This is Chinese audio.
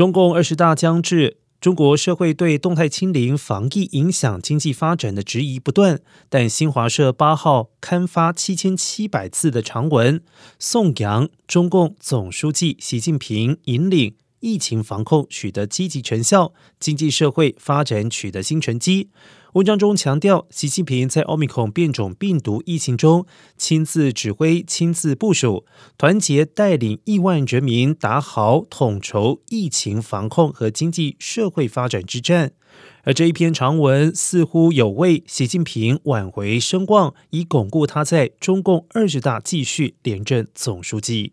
中共二十大将至，中国社会对动态清零防疫影响经济发展的质疑不断。但新华社八号刊发七千七百字的长文，颂扬中共总书记习近平引领疫情防控取得积极成效，经济社会发展取得新成绩。文章中强调，习近平在奥密克戎变种病毒疫情中亲自指挥、亲自部署，团结带领亿万人民打好统筹疫情防控和经济社会发展之战。而这一篇长文似乎有为习近平挽回声望，以巩固他在中共二十大继续连任总书记。